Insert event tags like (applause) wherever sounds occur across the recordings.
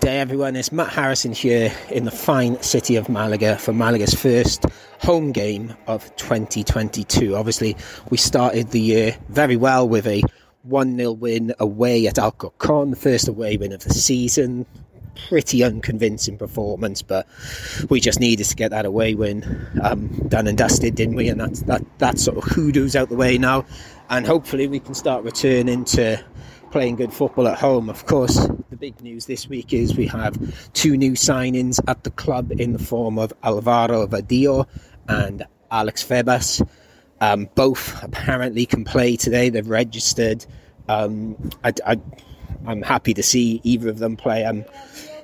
Good day, everyone. It's Matt Harrison here in the fine city of Malaga for Malaga's first home game of 2022. Obviously, we started the year very well with a 1 0 win away at Alcorcon, the first away win of the season. Pretty unconvincing performance, but we just needed to get that away win um, done and dusted, didn't we? And that's, that, that sort of hoodoo's out the way now. And hopefully, we can start returning to playing good football at home. Of course, the big news this week is we have two new signings at the club in the form of Alvaro Vadillo and Alex Febas. Um, both apparently can play today. They've registered. Um, I, am happy to see either of them play. Um,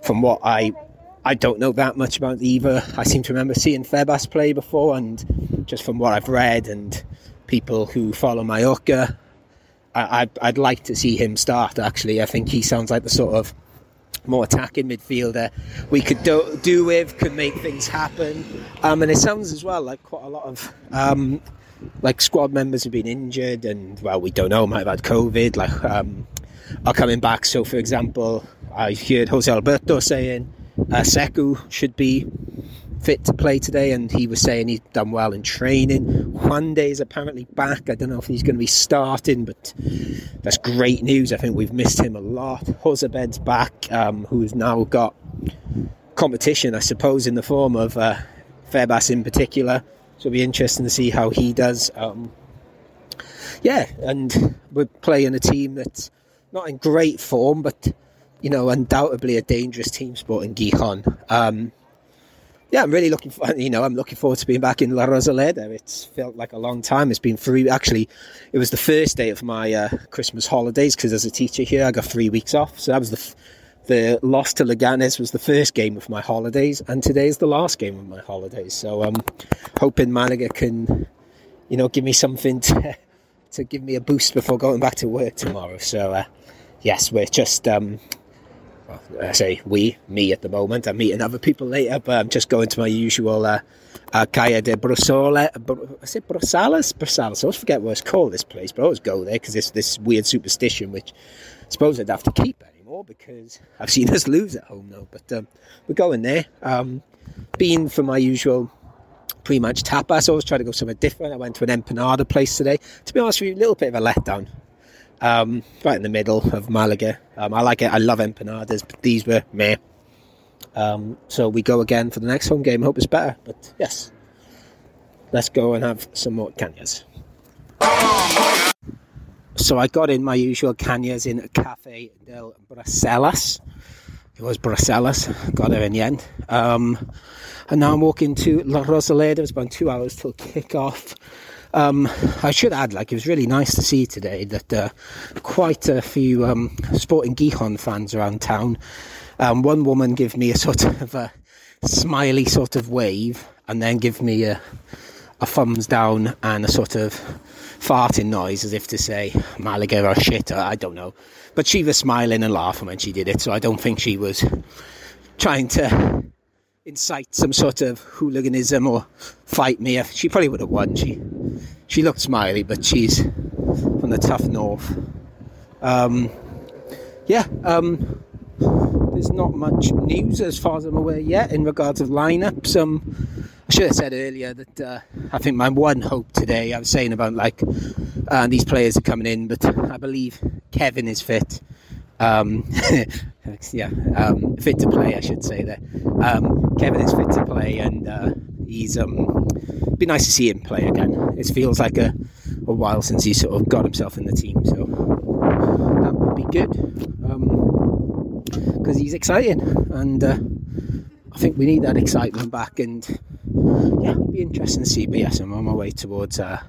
from what I I don't know that much about either. I seem to remember seeing Febas play before, and just from what I've read and people who follow Mallorca, I, would like to see him start. Actually, I think he sounds like the sort of more attacking midfielder we could do, do with, could make things happen. Um, and it sounds as well like quite a lot of um, like squad members have been injured, and well, we don't know, might have had COVID, like um, are coming back. So, for example, I heard Jose Alberto saying uh, Sekou should be fit to play today, and he was saying he's done well in training. Juan Juande is apparently back. I don't know if he's going to be starting, but that's great news. I think we've missed him a lot. Jozabed's back, um, who's now got competition, I suppose, in the form of uh, Febas in particular. So it'll be interesting to see how he does. Um, yeah, and we're playing a team that's not in great form, but you know, undoubtedly a dangerous team Sporting Gijon. Um, yeah, I'm really looking for, (laughs) you know, I'm looking forward to being back in La Rosaleda. It's felt like a long time. It's been three, actually, it was the first day of my uh, Christmas holidays because as a teacher here, I got three weeks off. So that was the, the loss to Leganes was the first game of my holidays, and today is the last game of my holidays. So I'm um, hoping Malaga can, you know, give me something to, (laughs) to give me a boost before going back to work tomorrow. So, uh, yes, we're just um, well, I say we, me at the moment. I'm meeting other people later, but I'm just going to my usual uh, Calle de Brusole. I say Brusales? Brusales. I always forget what it's called, this place, but I always go there because it's this weird superstition, which I suppose I'd have to keep anymore because I've seen us lose at home now. But um, we're going there. Um, being for my usual pre-match tapas, I always try to go somewhere different. I went to an empanada place today. To be honest with you, a little bit of a letdown um, right in the middle of Malaga. Um, I like it. I love empanadas, but these were meh. Um, so we go again for the next home game. I hope it's better. But yes, let's go and have some more canyas. So I got in my usual canyas in Cafe del Bruselas. It was Bruselas. Got there in the end. Um, and now I'm walking to La Rosaleda. It's about two hours till (laughs) kick-off. Um, I should add, like, it was really nice to see today that uh, quite a few um, Sporting Gijon fans around town. Um, one woman gave me a sort of a smiley sort of wave and then give me a, a thumbs down and a sort of farting noise as if to say Malaga or shit, I don't know. But she was smiling and laughing when she did it, so I don't think she was trying to incite some sort of hooliganism or fight me. She probably would have won. She she looked smiley, but she's from the tough north. Um, yeah, um, there's not much news as far as I'm aware yet in regards of lineups. Um, I should have said earlier that uh, I think my one hope today, I was saying about like uh, these players are coming in, but I believe Kevin is fit. Um, (laughs) yeah, um, fit to play, I should say there. Um, Kevin is fit to play, and uh, he's um, be nice to see him play again. It feels like a, a while since he sort of got himself in the team, so that would be good Um because um, he's exciting, and uh, I think we need that excitement back. And yeah, it'll be interesting to see. But yes, I'm on my way towards uh,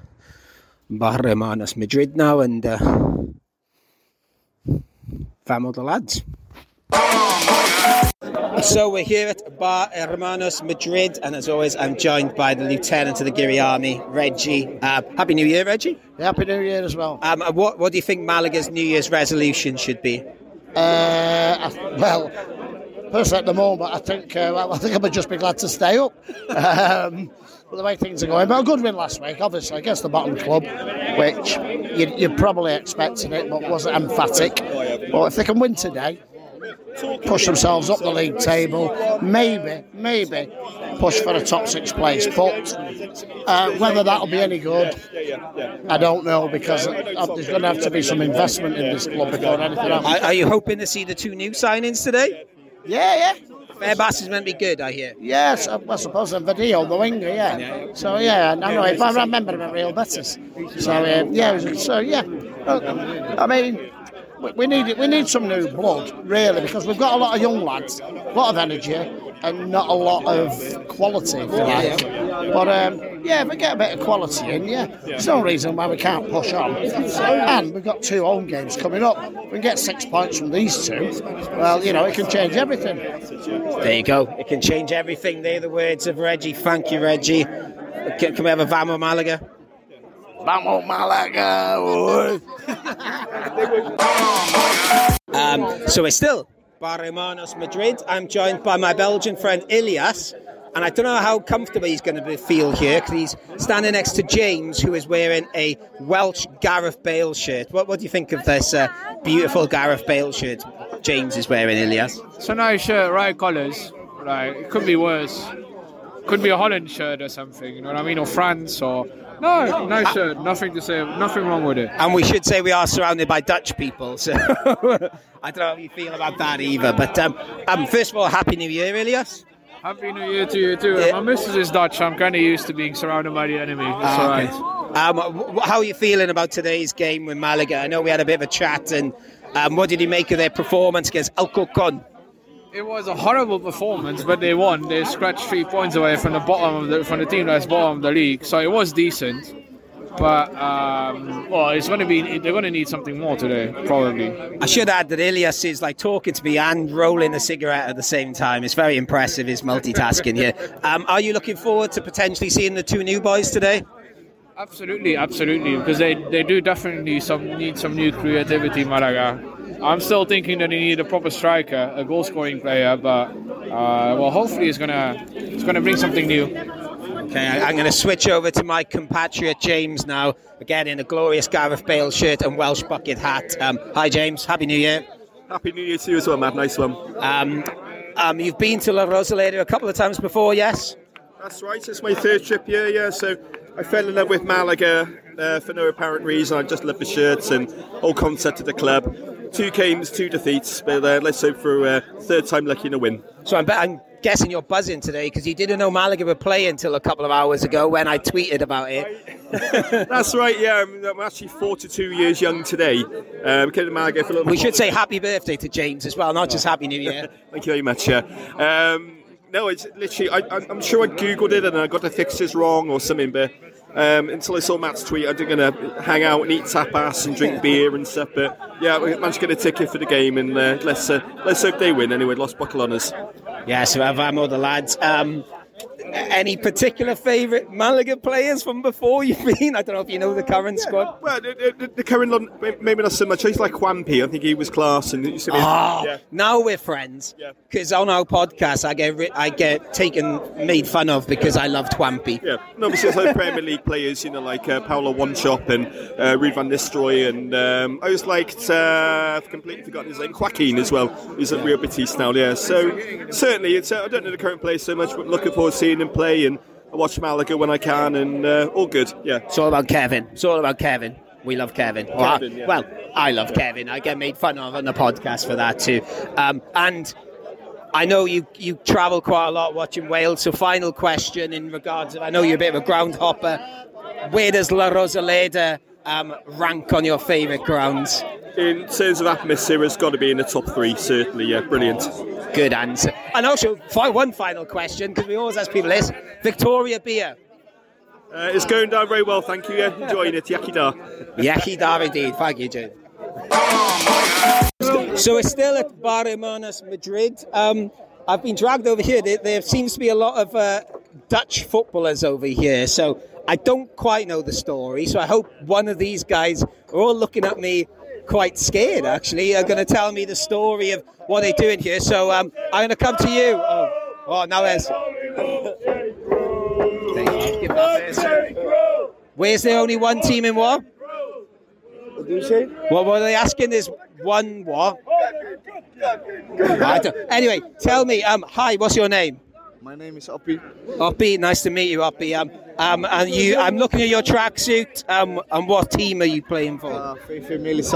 Bar Hermanos Madrid now, and. Uh, Vamos the lads. So we're here at Bar Hermanos Madrid, and as always, I'm joined by the Lieutenant of the Giri Army, Reggie. Uh, Happy New Year, Reggie. Happy New Year as well. Um, what, what do you think Malaga's New Year's resolution should be? Uh, well, personally, at the moment, I think uh, (laughs) I think I would just be glad to stay up. Um, the way things are going. But a good win last week, obviously, against the bottom club, which you, you're probably expecting it, but wasn't emphatic. But if they can win today, push themselves up the league table, maybe, maybe push for a top six place. But uh, whether that'll be any good, I don't know because uh, there's going to have to be some investment in this club before anything else. Are, are you hoping to see the two new signings today? Yeah, yeah. Febas is meant to be good, I hear. Yes, I suppose Vadillo, the winger, yeah. So yeah, I know. If I remember him at Real Betis. So uh, yeah, so yeah. I mean, we need we need some new blood, really, because we've got a lot of young lads, a lot of energy, and not a lot of quality, if like. But um, yeah, if we get a bit of quality in, yeah, there's no reason why we can't push on. And we've got two home games coming up. We can get six points from these two. Well, you know, it can change everything. There you go. It can change everything. They're the words of Reggie. Thank you, Reggie. Can, can we have a Vamo Malaga? Vamos Malaga! um, so we're still Bar Hermanos Madrid. I'm joined by my Belgian friend Ilias. And I don't know how comfortable he's going to feel here because he's standing next to James, who is wearing a Welsh Gareth Bale shirt. What, what do you think of this uh, beautiful Gareth Bale shirt James is wearing, Ilias? It's a nice shirt, right colours. Like it could be worse. Could be a Holland shirt or something. You know what I mean, or France or no, nice shirt. Nothing to say. Nothing wrong with it. And we should say we are surrounded by Dutch people, so (laughs) I don't know how you feel about that either. But um, um, first of all, Happy New Year, Elias. Happy New Year to you too. Yeah. My missus is Dutch. I'm kind of used to being surrounded by the enemy. It's ah, okay. Um, how are you feeling about today's game with Malaga? I know we had a bit of a chat, and um, what did you make of their performance against Alcorcon? It was a horrible performance, but they won. They scratched three points away from the bottom of the from the team that's bottom of the league, so it was decent. But um, well, it's going to be they're going to need something more today, probably. I should add that Ilias is like talking to me and rolling a cigarette at the same time. It's very impressive. His multitasking here. Um, are you looking forward to potentially seeing the two new boys today? Absolutely, absolutely, because they, they do definitely some need some new creativity, Malaga. I'm still thinking that they need a proper striker, a goal scoring player, but uh, well, hopefully it's gonna it's gonna bring something new. Okay, I'm going to switch over to my compatriot James now, again in a glorious Gareth Bale shirt and Welsh bucket hat. Um, hi, James. Happy New Year. Happy New Year to you as well, Matt. Nice one. Um, um, you've been to La Rosaleda a couple of times before, yes? That's right. It's my third trip here, yeah. So I fell in love with Malaga uh, for no apparent reason. I just love the shirts and whole concept of the club. Two games, two defeats, but uh, let's hope for a uh, third time lucky in a win. So I'm, I'm guessing you're buzzing today because you didn't know Malaga were playing until a couple of hours ago when I tweeted about it. (laughs) That's right. Yeah, I'm, I'm, actually 42 years young today. Um, came to Malaga for a little. We should say happy birthday to James as well, not just happy New Year. (laughs) Thank you very much. Yeah. Um, no, it's literally. I, am sure I googled it and I got the fixtures wrong or something, but um, until I saw Matt's tweet, I was going to hang out and eat tapas and drink beer and stuff. But yeah, we managed to get a ticket for the game, and uh, let's uh, let's hope they win anyway. Lost buckle on us. Yeah, so Vamo the lads. Um, any particular favourite Malaga players from before you've been? I don't know if you know the current yeah, squad. Well, the, the, the current maybe not so much. He's like Juanpi. I think he was class. And oh, yeah. now we're friends. Because yeah. on our podcast, I get I get taken made fun of because I loved Juanpi. Yeah, no, obviously there's other Premier League players, you know, like uh, Paulo Wanchope and uh, Ruud van Nistelrooy, and um, I was liked. Uh, I've completely forgotten his name. Joaquin as well. He's at Real Betis now. Yeah, so certainly it's. Uh, I don't know the current players so much, but looking forward to seeing him play and I watch Malaga when I can, and uh, all good. Yeah, it's all about Kevin. It's all about Kevin. We love Kevin. Kevin well, yeah. well, I love Kevin. I get made fun of on the podcast for that too. Um, and I know you you travel quite a lot watching Wales. So, final question in regards of I know you're a bit of a ground hopper. Where does La Rosaleda um, rank on your favourite grounds? In terms of atmosphere, it's got to be in the top three, certainly. Yeah, brilliant. Good answer. And also, one final question, because we always ask people this Victoria beer. Uh, it's going down very well, thank you. Yeah, enjoying it. Yaki da. Yaki da indeed. Thank you, Jim. So we're still at Bar Hermanos Madrid. Um, I've been dragged over here. There, there, seems to be a lot of uh, Dutch footballers over here. So I don't quite know the story. So I hope one of these guys are all looking at me quite scared, actually, are going to tell me the story of what they're doing here. So um, I'm going to come to you. Oh, oh now there's. Where's there only one team in what? What do you say? What were they asking? There's one what? Anyway, tell me. Um, hi, what's your name? My name is Oppie. Oppie, nice to meet you, Oppie. Um, um, and you, I'm looking at your tracksuit. Um, and what team are you playing for? Uh, VV. It's,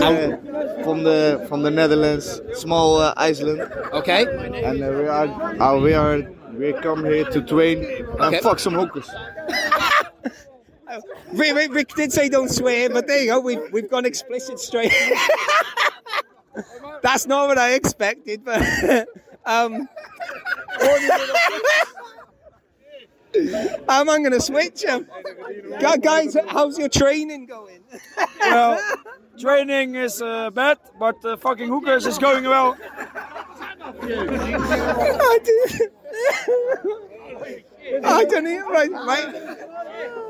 uh, from the from the Netherlands, small uh, Iceland, Okay. and uh, we are uh, we are we come here to train and Okay. fuck some hookers. Rick, Rick, Rick did say don't swear, but there you go. We've we've gone explicit straight. (laughs) That's not what I expected, but (laughs) um. I'm I going to switch him. Guys, how's your training going? (laughs) Well, training is uh, bad, but uh, fucking hookers is going well. I did. I don't know. Right, right.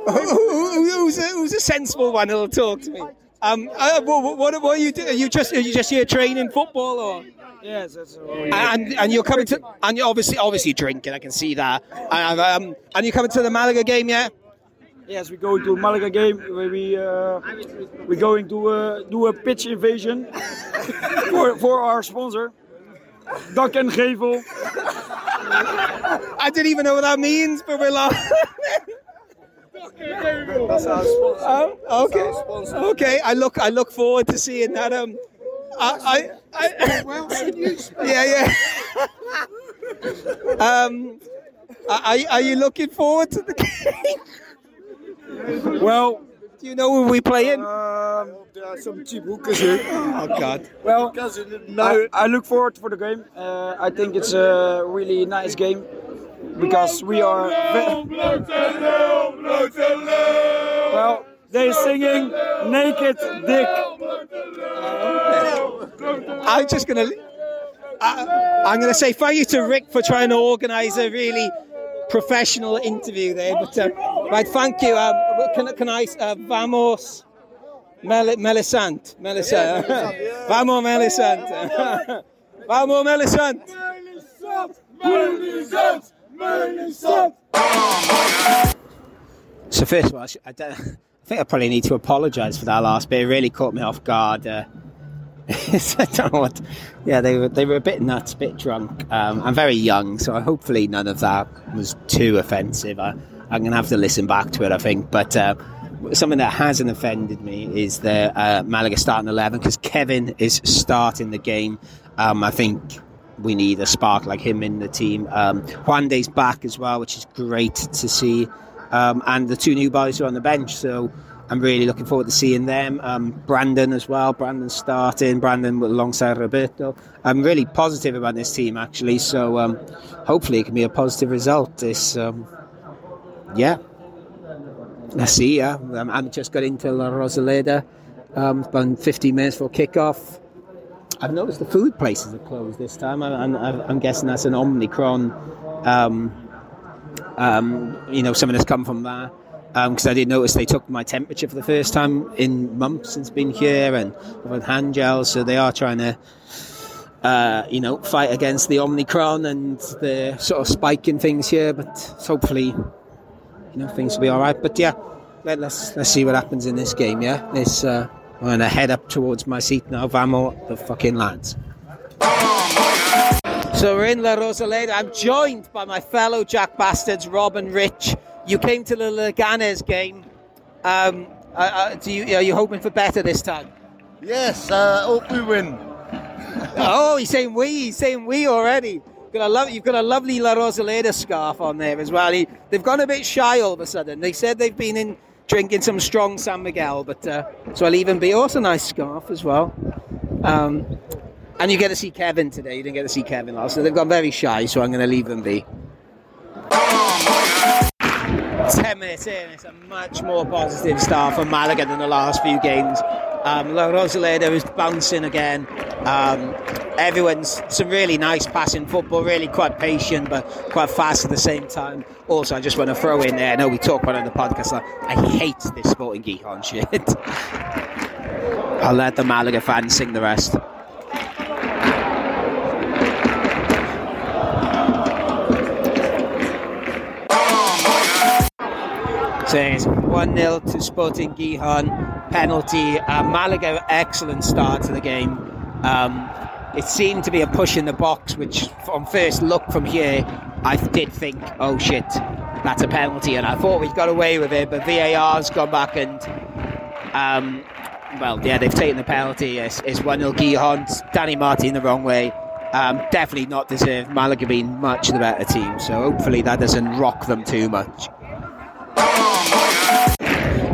Who, who- who's, a, who's a sensible one who'll talk to me? Um, uh, what, what, what are you doing? Are you just are you just here training football, or Yes, that's and and you're coming to and you're obviously obviously drinking. I can see that. And, um, and you're coming to the Malaga game, yeah? yes. We go to Malaga game where we uh, we going to uh, do a pitch invasion (laughs) for for our sponsor, Dak en Gevel. I didn't even know what that means, but we're like. Oh, okay. Okay. I look. I look forward to seeing that. Um, I. I, I (laughs) yeah, yeah. um, are, are you looking forward to the game? (laughs) Well, Do you know who we playing? um, There are some cheap hookers here. Oh God. well. Because in the I, I look forward for the game. Uh, I think it's a really nice game because we are. Well, they singing naked dick. I'm just gonna. I, I'm gonna say thank you to Rick for trying to organise a really professional interview there. But uh, right, thank you. Um, can, can I? Uh, vamos. Mel- Melisant. Melisant. Vamos, Melisant. (laughs) Vamos, Melisant. So first of all, I, I, don't, I think I probably need to apologise for that last bit. It really caught me off guard. Uh, (laughs) I don't know what. Yeah, they were they were a bit nuts, a bit drunk. Um, I'm very young, so hopefully none of that was too offensive. I, I'm gonna have to listen back to it, I think. But uh, something that hasn't offended me is the uh, Malaga starting eleven because Kevin is starting the game. Um, I think we need a spark like him in the team. Um, Juande's back as well, which is great to see. Um, and the two new boys are on the bench, so I'm really looking forward to seeing them. Um, Brandon as well. Brandon starting. Brandon alongside Roberto. I'm really positive about this team actually. So um, hopefully it can be a positive result. This, um, yeah. Let's see. Yeah, um, I've just got into La Rosaleda. Um, about 15 minutes for kickoff. I've noticed the food places are closed this time. I, I'm, I'm guessing that's an Omicron. Um, um, you know, something that's come from that. Because I did notice they took my temperature for the first time in months since been here, and with hand gels, so they are trying to, uh, you know, fight against the Omicron and the sort of spike in things here. But hopefully, you know, things will be all right. But yeah, let, let's let's see what happens in this game. Yeah, this uh, I'm gonna head up towards my seat now. Vamo, the fucking lads. So we're in La Rosaleda. I'm joined by my fellow Jack Bastards, Rob and Rich. You came to the Leganes game. Um, uh, uh, do you, are you hoping for better this time? yes, uh, hope we win. (laughs) oh, he's saying we. He's saying we already. Got a lo- you've got a lovely La Rosaleda scarf on there as well. He, they've gone a bit shy all of a sudden. They said they've been in drinking some strong San Miguel, but uh, so I'll even be. Also, a nice scarf as well. Um, and you get to see Kevin today. You didn't get to see Kevin last, so they've gone very shy. So I'm going to leave them be. Ten minutes in, it's a much more positive start for Malaga than the last few games. Um, La Rosaleda is bouncing again. Um, everyone's some really nice passing football, really quite patient but quite fast at the same time. Also, I just want to throw in there. I know we talk about it on the podcast. Like, I hate this Sporting Gijon shit. (laughs) I'll let the Malaga fans sing the rest. So it's 1 0 to Sporting Gijon. Penalty. Uh, Malaga, excellent start to the game. Um, it seemed to be a push in the box, which on first look from here, I did think, oh shit, that's a penalty, and I thought we'd got away with it, but VAR's gone back and, um, well, yeah, they've taken the penalty. It's, it's 1 0 Gijón, Dani Martin the wrong way. Um, definitely not deserved. Malaga being much the better team, so hopefully that doesn't rock them too much.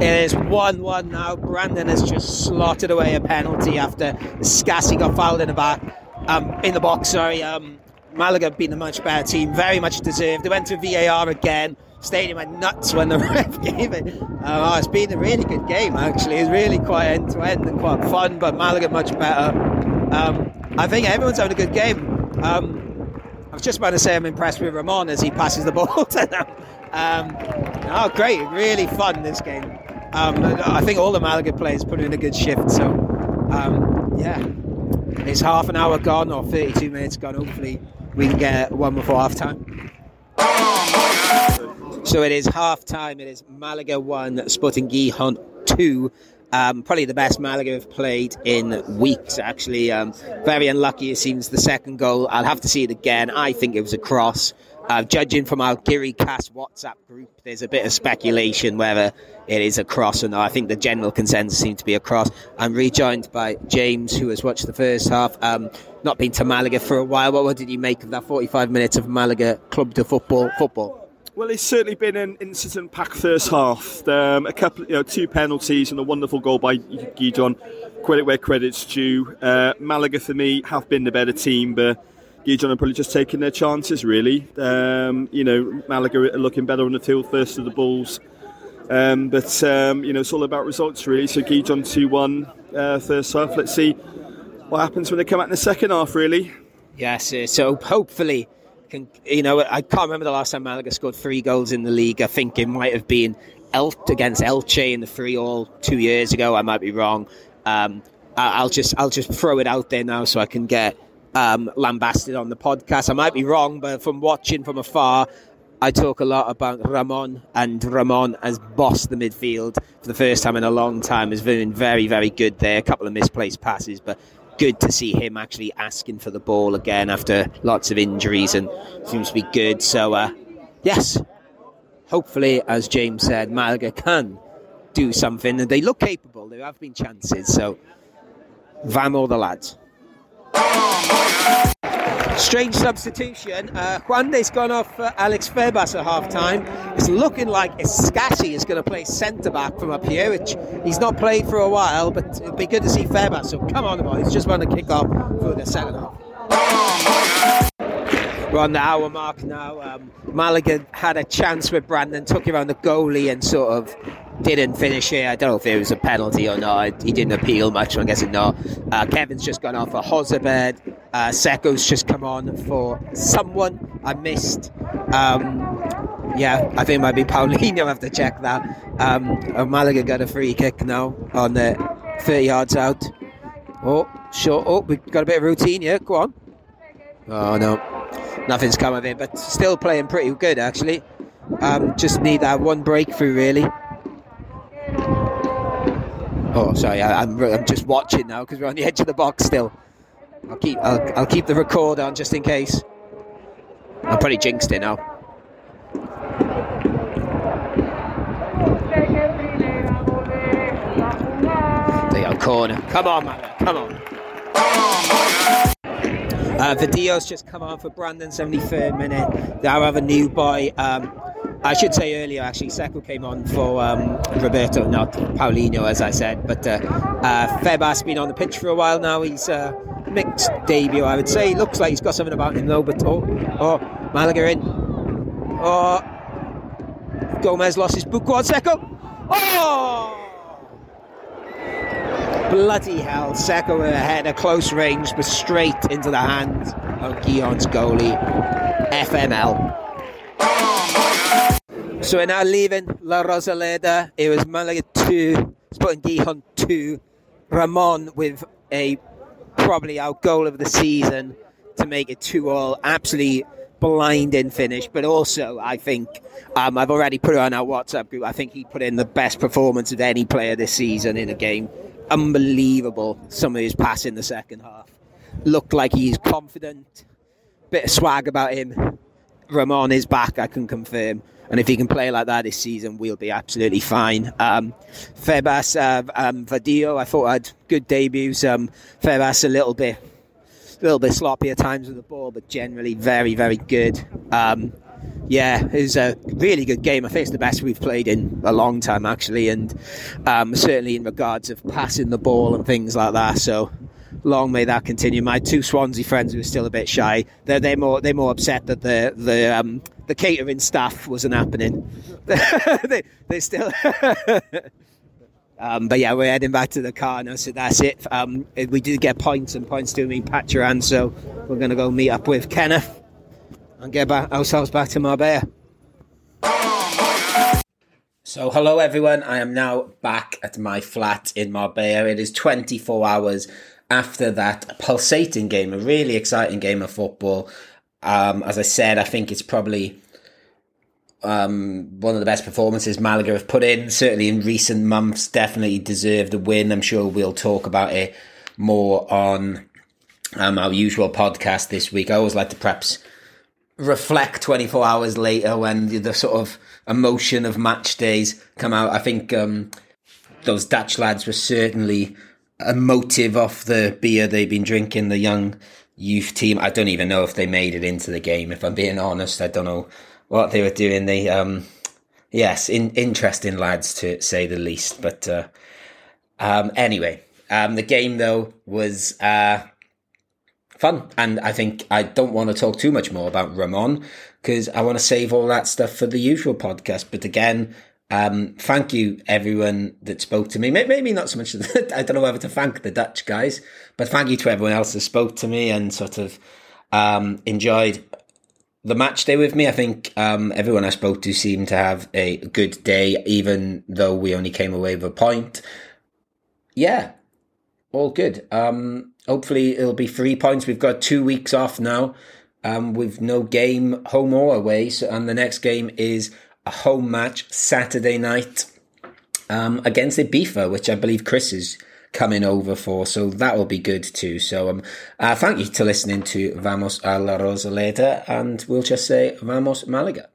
It is 1 1 now. Brandon has just slotted away a penalty after Escassi got fouled in the back, um, in the box. Sorry. Um, Malaga being a much better team, very much deserved. They went to VAR again. Stadium went nuts when the (laughs) ref gave it. Uh, it's been a really good game, actually. It's really quite end to end and quite fun, but Malaga much better. Um, I think everyone's having a good game. Um, I was just about to say I'm impressed with Ramon as he passes the (laughs) ball to them. Um, oh, great! Really fun this game. Um, I think all the Malaga players put in a good shift. So, um, yeah, it's half an hour gone or 32 minutes gone. Hopefully, we can get one before half time. So it is half time. It is Malaga 1, Sporting Gijón 2. Um, probably the best Malaga have played in weeks, actually. Um, very unlucky, it seems, the second goal. I'll have to see it again. I think it was a cross. Uh, judging from our Giri Cast WhatsApp group, there's a bit of speculation whether it is a cross not. I think the general consensus seems to be a cross. I'm rejoined by James, who has watched the first half. Um, not been to Malaga for a while. What, what did you make of that 45 minutes of Malaga club to football? Football. Well, it's certainly been an incident-packed first half. Um, a couple, you know, two penalties and a wonderful goal by Gijón. Credit where credit's due. Uh, Malaga, for me, have been the better team, but Gijón are probably just taking their chances, really. Um, you know, Malaga are looking better on the field first of the balls. Um, but, um, you know, it's all about results, really. So Gijón 2 1 uh, first half. Let's see what happens when they come out in the second half, really. Yes, uh, so hopefully, can, you know, I can't remember the last time Malaga scored three goals in the league. I think it might have been El- against Elche in the three all two years ago. I might be wrong. Um, I'll just I'll just throw it out there now so I can get um, lambasted on the podcast. I might be wrong, but from watching from afar, I talk a lot about Ramon, and Ramon has bossed the midfield for the first time in a long time. Has been very, very good there. A couple of misplaced passes, but good to see him actually asking for the ball again after lots of injuries and seems to be good. So, uh, yes, hopefully, as James said, Malaga can do something, and they look capable. There have been chances, so vamo the lads. Strange substitution. Uh, Juande's gone off for Alex Febas at half time. It's looking like Escassi is going to play centre back from up here, which he's not played for a while, but it'll be good to see Febas. So come on, boys, just want to kick off for the second half. We're on the hour mark now. Um, Malaga had a chance with Brandon, took it around the goalie and sort of didn't finish it. I don't know if it was a penalty or not. He didn't appeal much, I'm guessing not. Uh, Kevin's just gone off for Jozabed. Uh, just come on for someone I missed. Um, yeah, I think it might be Paulino. I have to check that. Um, Malaga got a free kick now on the 30 yards out. Oh, sure. Oh, we've got a bit of routine here. Go on. Oh, no nothing's come of it, but still playing pretty good actually. Um, just need that one breakthrough really. Oh, sorry, I, I'm, I'm just watching now because we're on the edge of the box still. I'll keep I'll, I'll keep the record on just in case. I'm pretty jinxed it now. They got corner. Come on, man. Come on. Uh, Vadillo's just come on for Brandon, 73rd minute. They have a new boy. Um, I should say earlier, actually, Sekou came on for um, Roberto, not Paulino, as I said. But uh, uh, been on the pitch for a while now. He's uh, mixed debut, I would say. Looks like he's got something about him, though. But oh, oh Malaga in. Oh, Gomez lost his boot. Quad Sekou. Oh! Bloody hell, Sekou with a header close range, but straight into the hands of Gijón's goalie, FML. So we're now leaving La Rosaleda. It was Malaga 2, Sporting Gijón 2. Ramon with a probably our goal of the season to make it 2 all. Absolutely blinding finish, but also I think um, I've already put it on our WhatsApp group. I think he put in the best performance of any player this season in a game unbelievable some of his pass in the second half. looked like he's confident, bit of swag about him. Ramon is back, I can confirm. And if he can play like that this season, we'll be absolutely fine. Um, Febas uh, um, Vadillo, I thought had good debuts. Um, Febas a little bit, a little bit sloppy at times with the ball, but generally very, very good. Um, yeah, it was a really good game. I think it's the best we've played in a long time, actually, and um, certainly in regards of passing the ball and things like that. So long may that continue. My two Swansea friends who are still a bit shy, they're, they're more they're more upset that the the um, the catering staff wasn't happening. (laughs) they they still. (laughs) um, but yeah, we're heading back to the car now, so that's it. Um, we did get points, and points do mean Pacharan, so we're going to go meet up with Kenneth and get back ourselves back to Marbella. So, hello everyone. I am now back at my flat in Marbella. It is 24 hours after that pulsating game, a really exciting game of football. Um, as I said, I think it's probably um, one of the best performances Malaga have put in, certainly in recent months. Definitely deserved a win. I'm sure we'll talk about it more on um, our usual podcast this week. I always like to perhaps reflect 24 hours later when the, the sort of emotion of match days come out. I think um, those Dutch lads were certainly a motive off the beer they've been drinking, the young youth team. I don't even know if they made it into the game, if I'm being honest. I don't know what they were doing. They, um, yes, in, interesting lads to say the least. But uh, um, anyway, um, the game though was uh, fun, and I think I don't want to talk too much more about Ramon because I want to save all that stuff for the usual podcast. But again, um, thank you everyone that spoke to me. Maybe not so much. (laughs) I don't know whether to thank the Dutch guys, but thank you to everyone else that spoke to me and sort of um, enjoyed the match day with me. I think um, everyone I spoke to seemed to have a good day, even though we only came away with a point. Yeah, all good. Um, hopefully, it'll be three points. We've got two weeks off now. Um, with no game home or away, so and the next game is a home match Saturday night um, against Ibiza, which I believe Chris is coming over for. So that will be good too. So um, uh, thank you to listening to Vamos a la Rosaleda, and we'll just say Vamos Malaga.